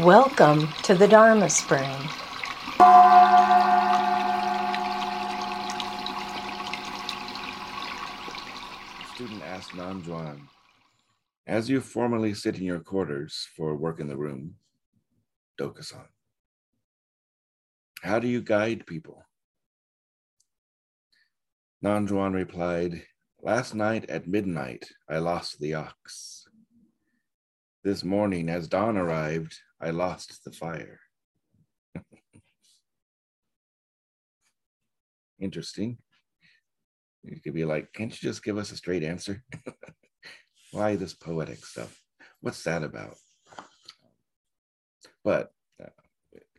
Welcome to the Dharma Spring. Student asked Nanjuan, as you formally sit in your quarters for work in the room, Dokusan, how do you guide people? Nanjuan replied, Last night at midnight, I lost the ox. This morning, as dawn arrived, I lost the fire. Interesting. You could be like, can't you just give us a straight answer? Why this poetic stuff? What's that about? But uh,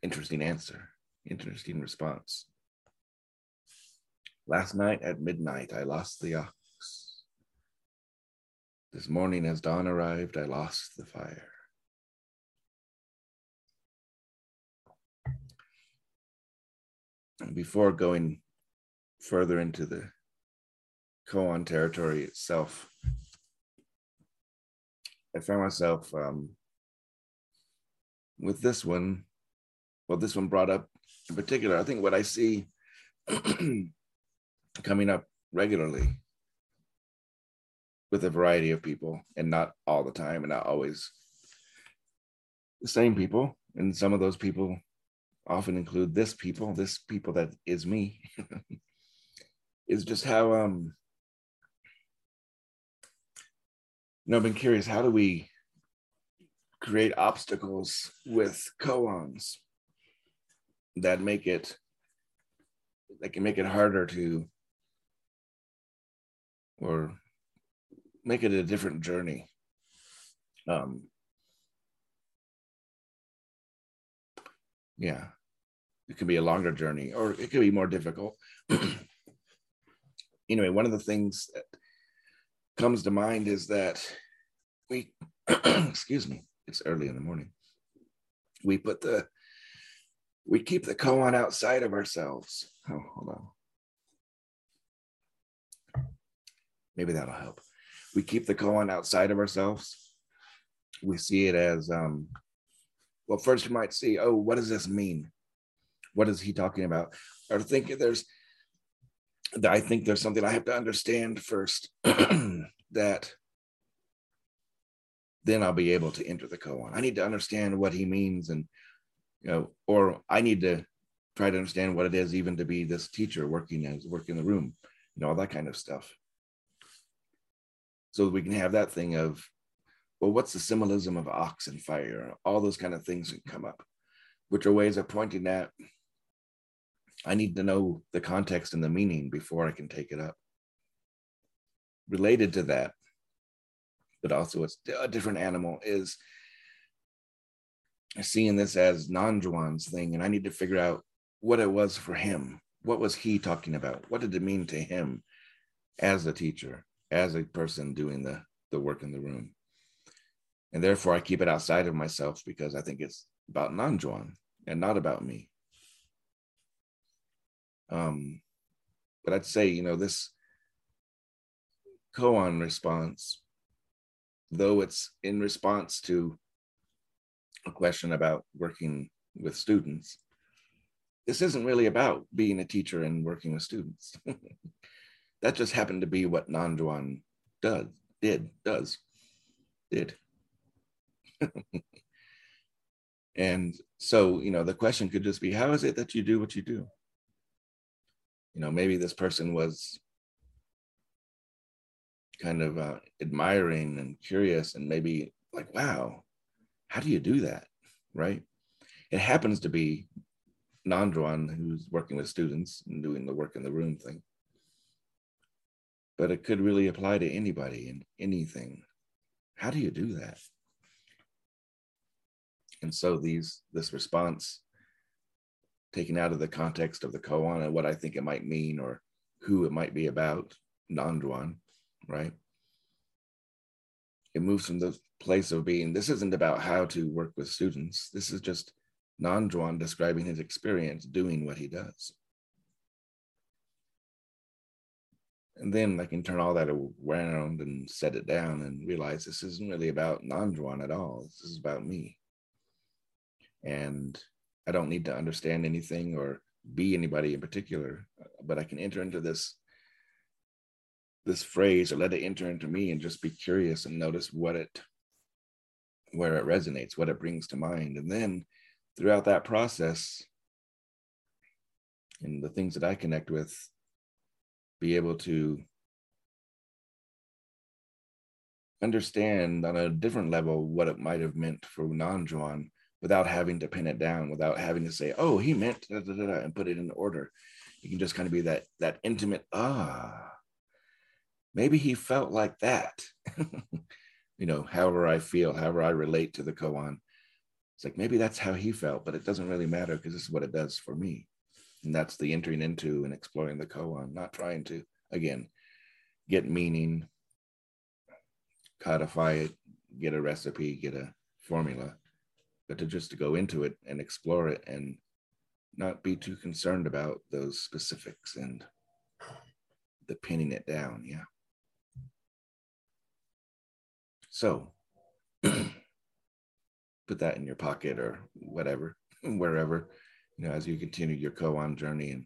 interesting answer, interesting response. Last night at midnight, I lost the ox. This morning, as dawn arrived, I lost the fire. And before going further into the koan territory itself, I found myself um, with this one. Well, this one brought up in particular, I think what I see coming up regularly with a variety of people and not all the time and not always the same people. And some of those people often include this people, this people that is me, is just how um you know, I've been curious, how do we create obstacles with koans that make it that can make it harder to or make it a different journey. Um, yeah, it could be a longer journey or it could be more difficult. anyway, one of the things that comes to mind is that we, excuse me, it's early in the morning. We put the, we keep the koan outside of ourselves. Oh, hold on. Maybe that'll help we keep the koan outside of ourselves. We see it as, um, well, first you might see, oh, what does this mean? What is he talking about? Or think there's, I think there's something I have to understand first that then I'll be able to enter the koan. I need to understand what he means and, you know, or I need to try to understand what it is even to be this teacher working as working in the room, you know, all that kind of stuff so we can have that thing of well what's the symbolism of ox and fire all those kind of things can come up which are ways of pointing at i need to know the context and the meaning before i can take it up. Related to that but also it's a different animal is seeing this as Nanjuan's thing and i need to figure out what it was for him. What was he talking about? What did it mean to him as a teacher as a person doing the the work in the room? And therefore i keep it outside of myself because i think it's about nanjuan and not about me um but i'd say you know this koan response though it's in response to a question about working with students this isn't really about being a teacher and working with students that just happened to be what Nanjuan does, did, does, did. and so, you know, the question could just be, how is it that you do what you do? You know, maybe this person was kind of uh, admiring and curious and maybe like, wow, how do you do that? Right. It happens to be Nanjuan who's working with students and doing the work in the room thing but it could really apply to anybody and anything. How do you do that? And so these this response, taken out of the context of the koan and what I think it might mean or who it might be about, Nanjuan, right? It moves from the place of being this isn't about how to work with students. This is just Nanjuan describing his experience doing what he does. and then I can turn all that around and set it down and realize this isn't really about Nanjuan at all. This is about me. and I don't need to understand anything or be anybody in particular, but I can enter into this this phrase or let it enter into me and just be curious and notice what it where it resonates, what it brings to mind. And then throughout that process and the things that I connect with, be able to understand on a different level what it might have meant for Nanjuan without having to pin it down, without having to say, "Oh, he meant," da, da, da, and put it in order. You can just kind of be that that intimate. Ah, maybe he felt like that. you know, however I feel, however I relate to the koan. It's like maybe that's how he felt, but it doesn't really matter because this is what it does for me. And that's the entering into and exploring the koan, not trying to, again, get meaning, codify it, get a recipe, get a formula, but to just to go into it and explore it and not be too concerned about those specifics and the pinning it down. Yeah. So put that in your pocket or whatever, wherever, you know, as you continue your koan journey. And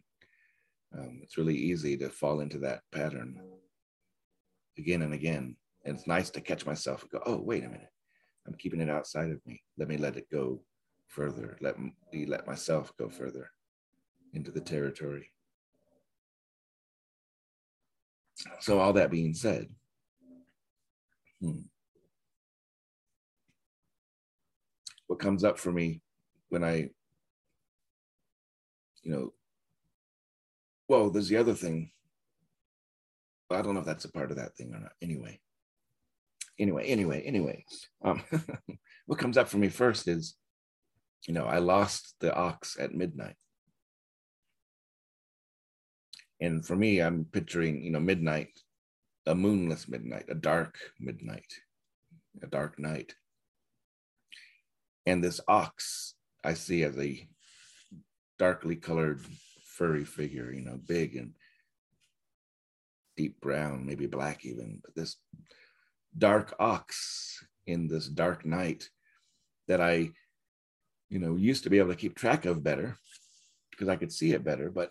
um, it's really easy to fall into that pattern again and again. And it's nice to catch myself and go, oh, wait a minute. I'm keeping it outside of me. Let me let it go further. Let me let myself go further into the territory. So, all that being said, hmm, what comes up for me when I, you know, well, there's the other thing. I don't know if that's a part of that thing or not. Anyway, anyway, anyway, anyway, um, what comes up for me first is, you know, I lost the ox at midnight. And for me, I'm picturing, you know, midnight, a moonless midnight, a dark midnight, a dark night. And this ox I see as a darkly colored furry figure, you know, big and deep brown, maybe black even, but this dark ox in this dark night that I, you know, used to be able to keep track of better because I could see it better. But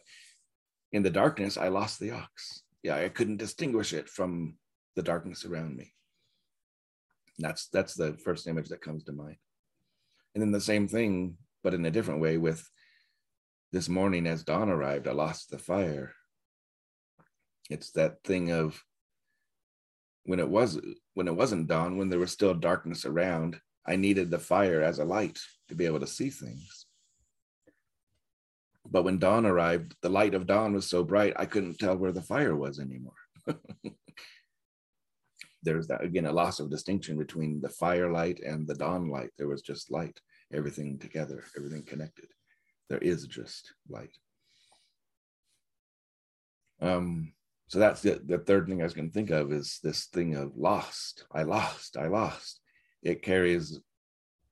in the darkness, I lost the ox. Yeah, I couldn't distinguish it from the darkness around me. That's that's the first image that comes to mind. And then the same thing, but in a different way, with this morning as dawn arrived, I lost the fire. It's that thing of when it was when it wasn't dawn, when there was still darkness around, I needed the fire as a light to be able to see things. But when dawn arrived, the light of dawn was so bright I couldn't tell where the fire was anymore. There's that again a loss of distinction between the firelight and the dawn light. There was just light, everything together, everything connected. There is just light. Um, so that's the, the third thing I was going to think of is this thing of lost. I lost. I lost. It carries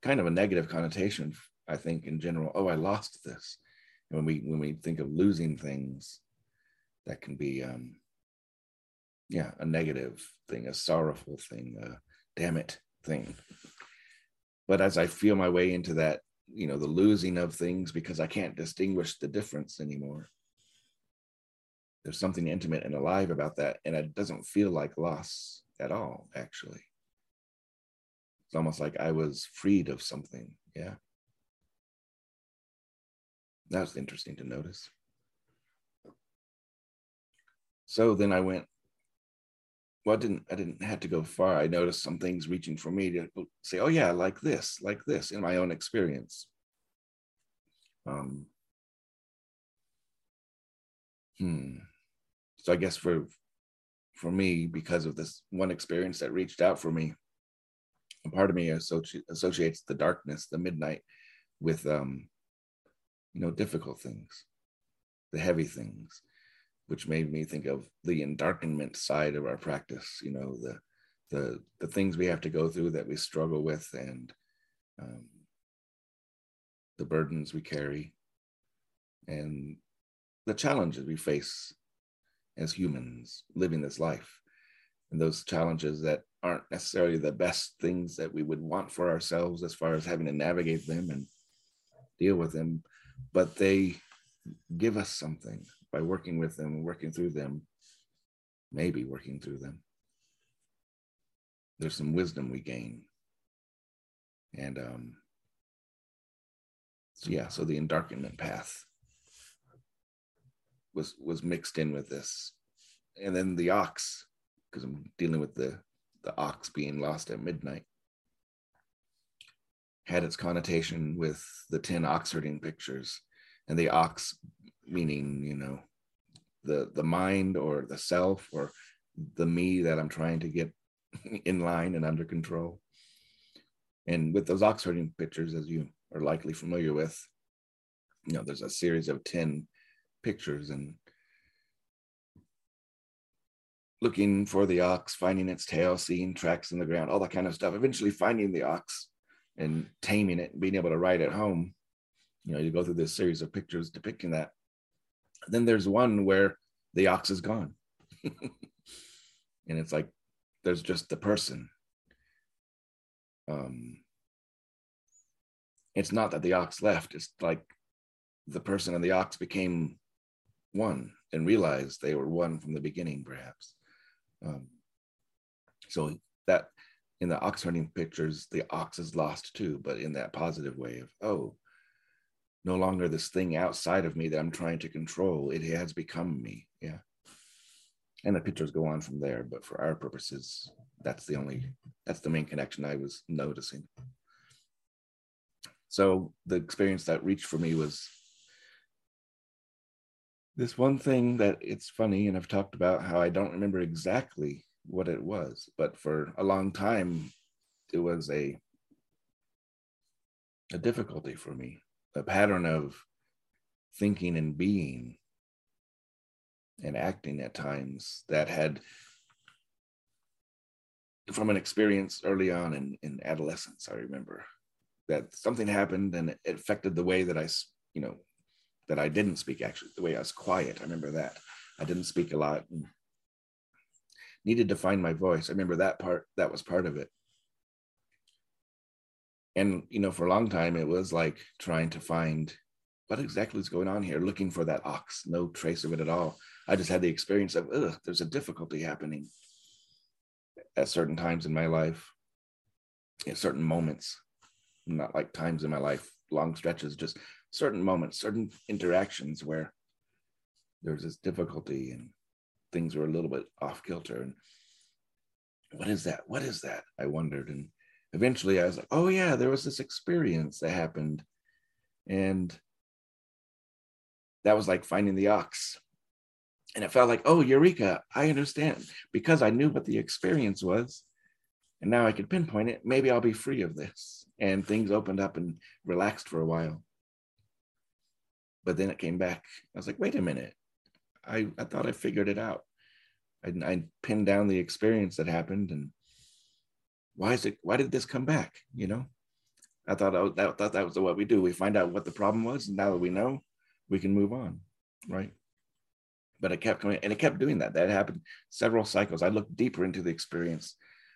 kind of a negative connotation, I think, in general. Oh, I lost this. And when we when we think of losing things, that can be, um, yeah, a negative thing, a sorrowful thing, a damn it thing. But as I feel my way into that, you know, the losing of things because I can't distinguish the difference anymore there's something intimate and alive about that and it doesn't feel like loss at all actually. It's almost like i was freed of something yeah. That was interesting to notice. So then i went well i didn't i didn't have to go far. I noticed some things reaching for me to say oh yeah like this like this in my own experience. Um hmm I guess for for me, because of this one experience that reached out for me, a part of me associ- associates the darkness, the midnight, with um, you know, difficult things, the heavy things, which made me think of the endarkenment side of our practice. You know, the the the things we have to go through that we struggle with, and um, the burdens we carry, and the challenges we face as humans living this life and those challenges that aren't necessarily the best things that we would want for ourselves as far as having to navigate them and deal with them, but they give us something by working with them, working through them, maybe working through them. There's some wisdom we gain. And um, so yeah, so the endarkenment path was was mixed in with this. And then the ox, because I'm dealing with the the ox being lost at midnight, had its connotation with the 10 ox herding pictures. And the ox meaning, you know, the the mind or the self or the me that I'm trying to get in line and under control. And with those ox herding pictures, as you are likely familiar with, you know, there's a series of 10 pictures and looking for the ox, finding its tail, seeing tracks in the ground, all that kind of stuff. Eventually finding the ox and taming it and being able to ride it home. You know, you go through this series of pictures depicting that. Then there's one where the ox is gone. and it's like there's just the person. Um it's not that the ox left, it's like the person and the ox became one and realized they were one from the beginning, perhaps. Um, so that in the ox herding pictures, the ox is lost too, but in that positive way of, oh, no longer this thing outside of me that I'm trying to control. It has become me. Yeah. And the pictures go on from there, but for our purposes, that's the only, that's the main connection I was noticing. So the experience that reached for me was this one thing that it's funny, and I've talked about how I don't remember exactly what it was, but for a long time, it was a a difficulty for me, a pattern of thinking and being and acting at times that had from an experience early on in, in adolescence, I remember that something happened and it affected the way that I, you know, that I didn't speak actually, the way I was quiet. I remember that. I didn't speak a lot and needed to find my voice. I remember that part, that was part of it. And, you know, for a long time, it was like trying to find what exactly is going on here, looking for that ox, no trace of it at all. I just had the experience of, ugh, there's a difficulty happening at certain times in my life, at certain moments, not like times in my life, long stretches, just certain moments, certain interactions where there was this difficulty and things were a little bit off kilter. And what is that? What is that? I wondered. And eventually I was like, oh, yeah, there was this experience that happened. And that was like finding the ox. And it felt like, oh, Eureka, I understand. Because I knew what the experience was. And now I could pinpoint it. Maybe I'll be free of this. And things opened up and relaxed for a while but then it came back. I was like, wait a minute. I, I thought I figured it out. I, I pinned down the experience that happened and why is it, why did this come back? You know, I thought, I, was, that, thought that was what we do. We find out what the problem was. And now that we know, we can move on. Right. But it kept coming and it kept doing that. That happened several cycles. I looked deeper into the experience.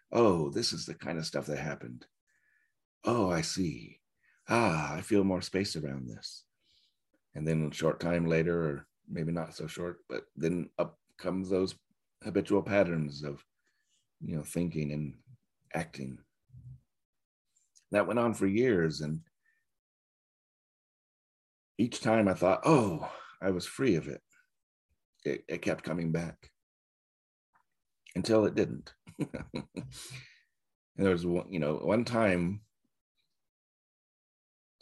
Oh, this is the kind of stuff that happened. Oh, I see. Ah, I feel more space around this and then a short time later or maybe not so short but then up comes those habitual patterns of you know thinking and acting. That went on for years and each time i thought oh i was free of it. It, it kept coming back. Until it didn't. And there was one you know one time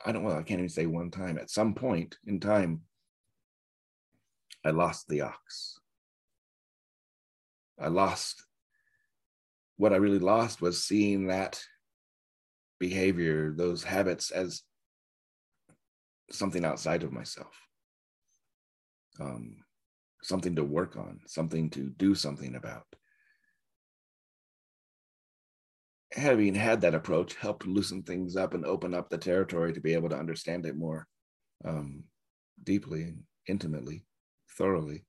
I don't well, I can't even say one time. At some point in time, I lost the ox. I lost what I really lost was seeing that behavior, those habits as something outside of myself. Um, something to work on, something to do something about. Having had that approach helped loosen things up and open up the territory to be able to understand it more um, deeply intimately, thoroughly.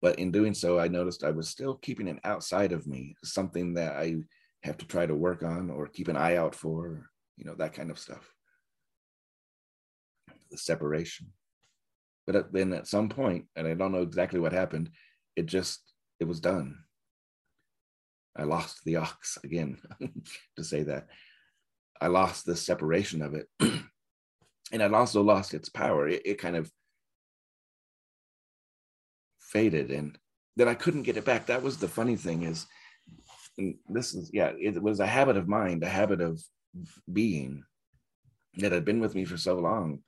But in doing so, I noticed I was still keeping it outside of me, something that I have to try to work on or keep an eye out for, you know, that kind of stuff. the separation. But then at some point, and I don't know exactly what happened, it just it was done. I lost the ox again to say that. I lost the separation of it. and I'd also lost its power. It, it kind of faded and then I couldn't get it back. That was the funny thing is this is yeah, it was a habit of mind, a habit of being that had been with me for so long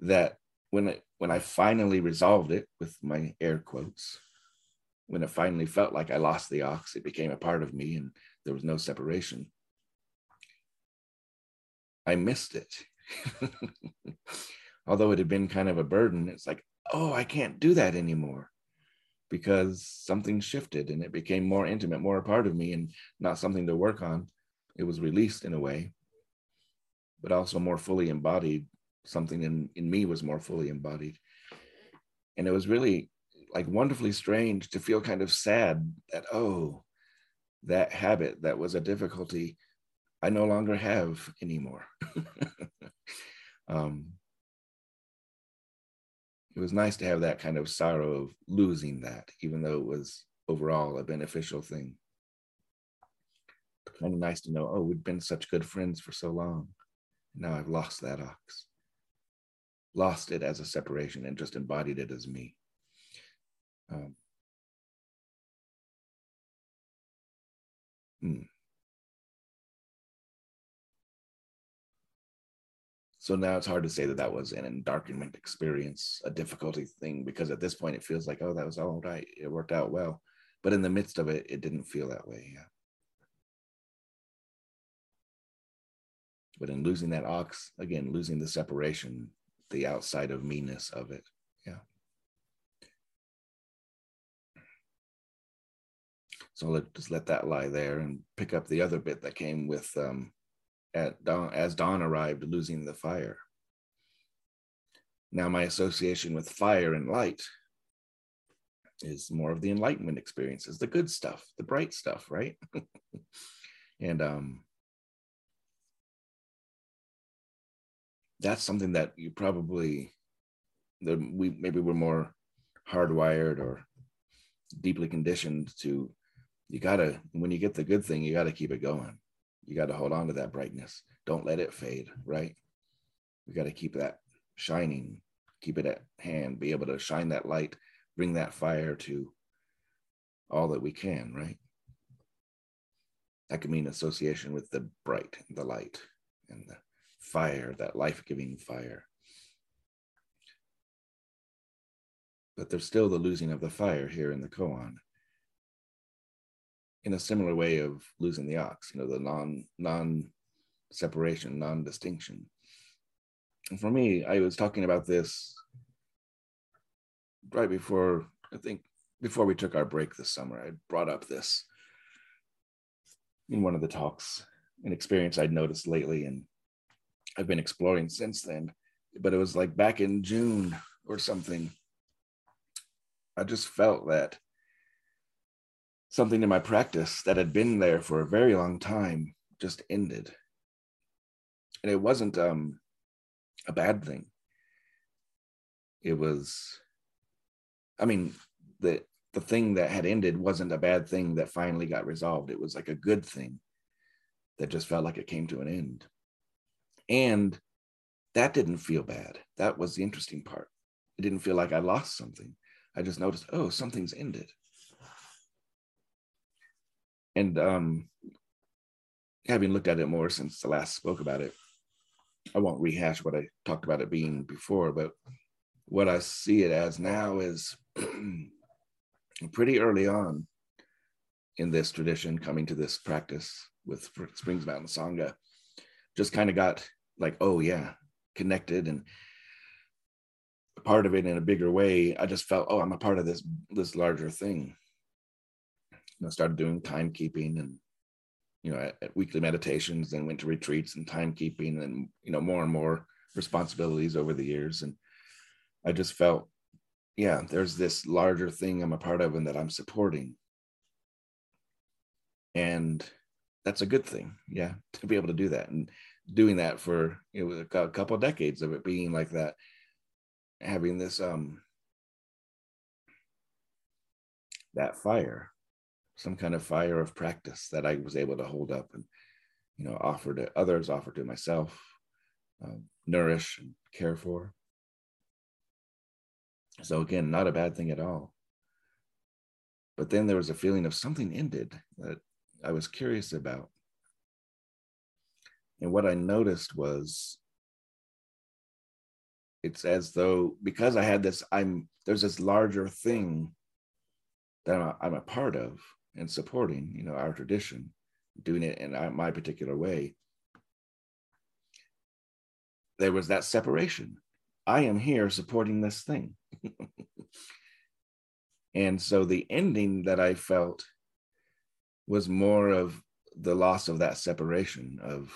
that when it, when I finally resolved it with my air quotes, when it finally felt like I lost the ox, it became a part of me and there was no separation. I missed it. Although it had been kind of a burden, it's like, oh, I can't do that anymore because something shifted and it became more intimate, more a part of me and not something to work on. It was released in a way, but also more fully embodied. Something in, in me was more fully embodied. And it was really like wonderfully strange to feel kind of sad that, oh, that habit that was a difficulty I no longer have anymore. um, it was nice to have that kind of sorrow of losing that, even though it was overall a beneficial thing. Kind of nice to know, oh, we've been such good friends for so long. Now I've lost that ox. Lost it as a separation and just embodied it as me. Um, hmm. So now it's hard to say that that was an endarkenment experience, a difficulty thing, because at this point it feels like, oh, that was all right. It worked out well. But in the midst of it, it didn't feel that way. Yeah. But in losing that ox, again, losing the separation, the outside of meanness of it. So let just let that lie there and pick up the other bit that came with um, at dawn, as dawn arrived, losing the fire. Now, my association with fire and light is more of the enlightenment experiences, the good stuff, the bright stuff, right? and um, that's something that you probably, the, we maybe we're more hardwired or deeply conditioned to. You gotta when you get the good thing, you gotta keep it going you got to hold on to that brightness. Don't let it fade, right? We got to keep that shining, keep it at hand, be able to shine that light, bring that fire to all that we can, right? That could mean association with the bright, the light, and the fire, that life giving fire. But there's still the losing of the fire here in the koan in a similar way of losing the ox, you know, the non non separation, non distinction. And for me, I was talking about this right before I think before we took our break this summer. I brought up this in one of the talks, an experience I'd noticed lately, and I've been exploring since then. But it was like back in June or something. I just felt that something in my practice that had been there for a very long time just ended. And it wasn't um, a bad thing. It was, I mean, the the thing that had ended wasn't a bad thing that finally got resolved. It was like a good thing that just felt like it came to an end. And that didn't feel bad. That was the interesting part. It didn't feel like I lost something. I just noticed, oh, something's ended and um, having looked at it more since the last spoke about it, I won't rehash what I talked about it being before, but what I see it as now is pretty early on in this tradition, coming to this practice with Springs Mountain Sangha, just kind of got like, oh yeah, connected and part of it in a bigger way. I just felt, oh, I'm a part of this this larger thing you know, started doing timekeeping and you know at, at weekly meditations and went to retreats and timekeeping and you know more and more responsibilities over the years. And i just felt yeah there's this larger thing i'm a part of and that i'm supporting. And that's a good thing yeah to be able to do that. And doing that for it was a couple of decades of it being like that, having this um that fire, some kind of fire of practice that I was able to hold up and you know offer to others, offer to myself, um, nourish and care for. So again, not a bad thing at all. But then there was a feeling of something ended that I was curious about. And what I noticed was it's as though because I had this, I'm there's this larger thing that I'm a, I'm a part of and supporting, you know, our tradition, doing it in my particular way. There was that separation. I am here supporting this thing. and so the ending that I felt was more of the loss of that separation of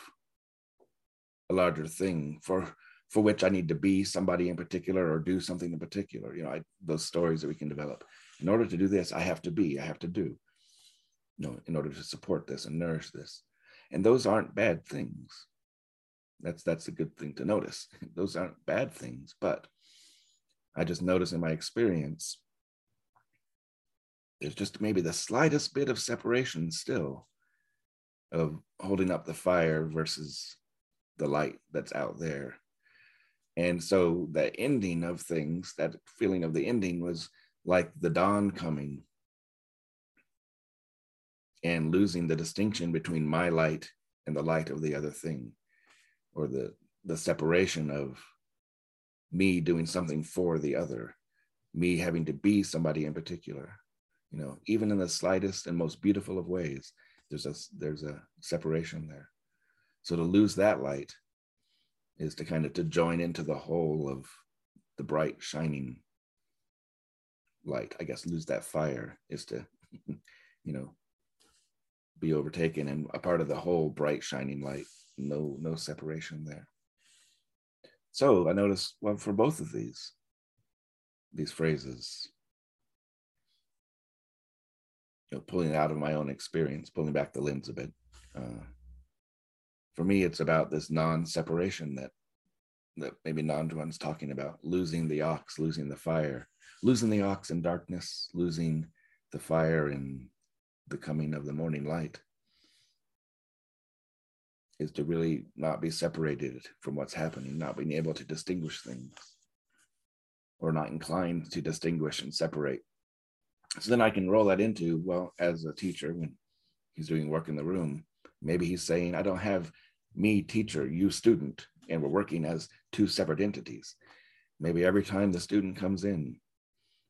a larger thing for for which I need to be somebody in particular or do something in particular. You know, I, those stories that we can develop. In order to do this, I have to be, I have to do. You know, in order to support this and nourish this, and those aren't bad things. That's that's a good thing to notice. Those aren't bad things, but I just notice in my experience, there's just maybe the slightest bit of separation still of holding up the fire versus the light that's out there. And so the ending of things, that feeling of the ending was like the dawn coming and losing the distinction between my light and the light of the other thing, or the, the separation of me doing something for the other, me having to be somebody in particular. You know, even in the slightest and most beautiful of ways, there's a there's a separation there. So to lose that light is to kind of to join into the whole of the bright shining light. I guess lose that fire is to, you know, be overtaken and a part of the whole bright shining light. No, no separation there. So I noticed, well, for both of these, these phrases, you know, pulling out of my own experience, pulling back the lens a bit. Uh, for me, it's about this non-separation that that maybe Nanjuan's talking about, losing the ox, losing the fire, losing the ox in darkness, losing the fire in the coming of the morning light is to really not be separated from what's happening, not being able to distinguish things or not inclined to distinguish and separate. So then I can roll that into, well, as a teacher, when he's doing work in the room, maybe he's saying, I don't have me, teacher, you, student, and we're working as two separate entities. Maybe every time the student comes in,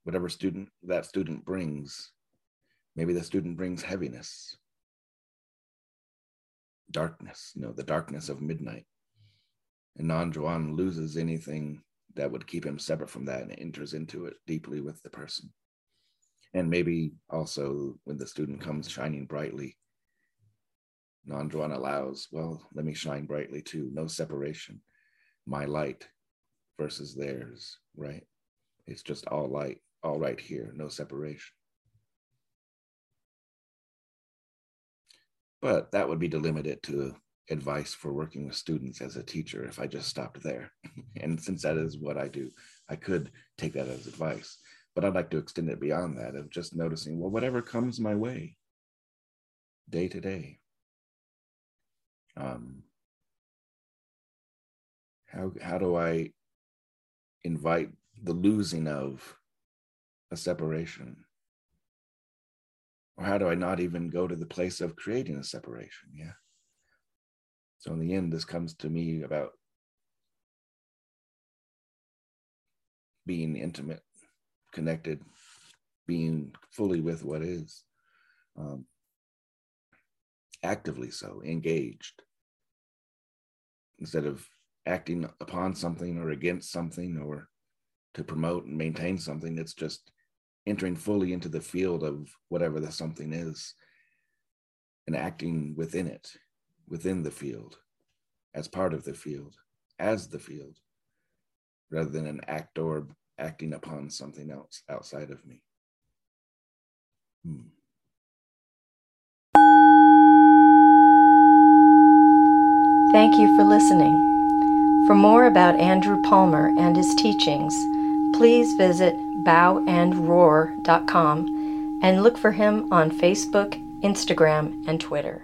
whatever student that student brings, maybe the student brings heaviness darkness, you know, the darkness of midnight. And Nanjuan loses anything that would keep him separate from that and enters into it deeply with the person. And maybe also when the student comes shining brightly, Nanjuan allows, well, let me shine brightly too. No separation. My light versus theirs, right? It's just all light, all right here, no separation. But that would be to limit it to advice for working with students as a teacher if I just stopped there. and since that is what I do, I could take that as advice. But I'd like to extend it beyond that of just noticing, well, whatever comes my way day to day. Um, how, how do I invite the losing of a separation or how do I not even go to the place of creating a separation? Yeah. So in the end, this comes to me about being intimate, connected, being fully with what is, um, actively so, engaged, instead of acting upon something or against something or to promote and maintain something. It's just entering fully into the field of whatever the something is and acting within it, within the field, as part of the field, as the field, rather than an actor acting upon something else outside of me. Hmm. Thank you for listening. For more about Andrew Palmer and his teachings, please visit bowandroar.com and look for him on Facebook, Instagram, and Twitter.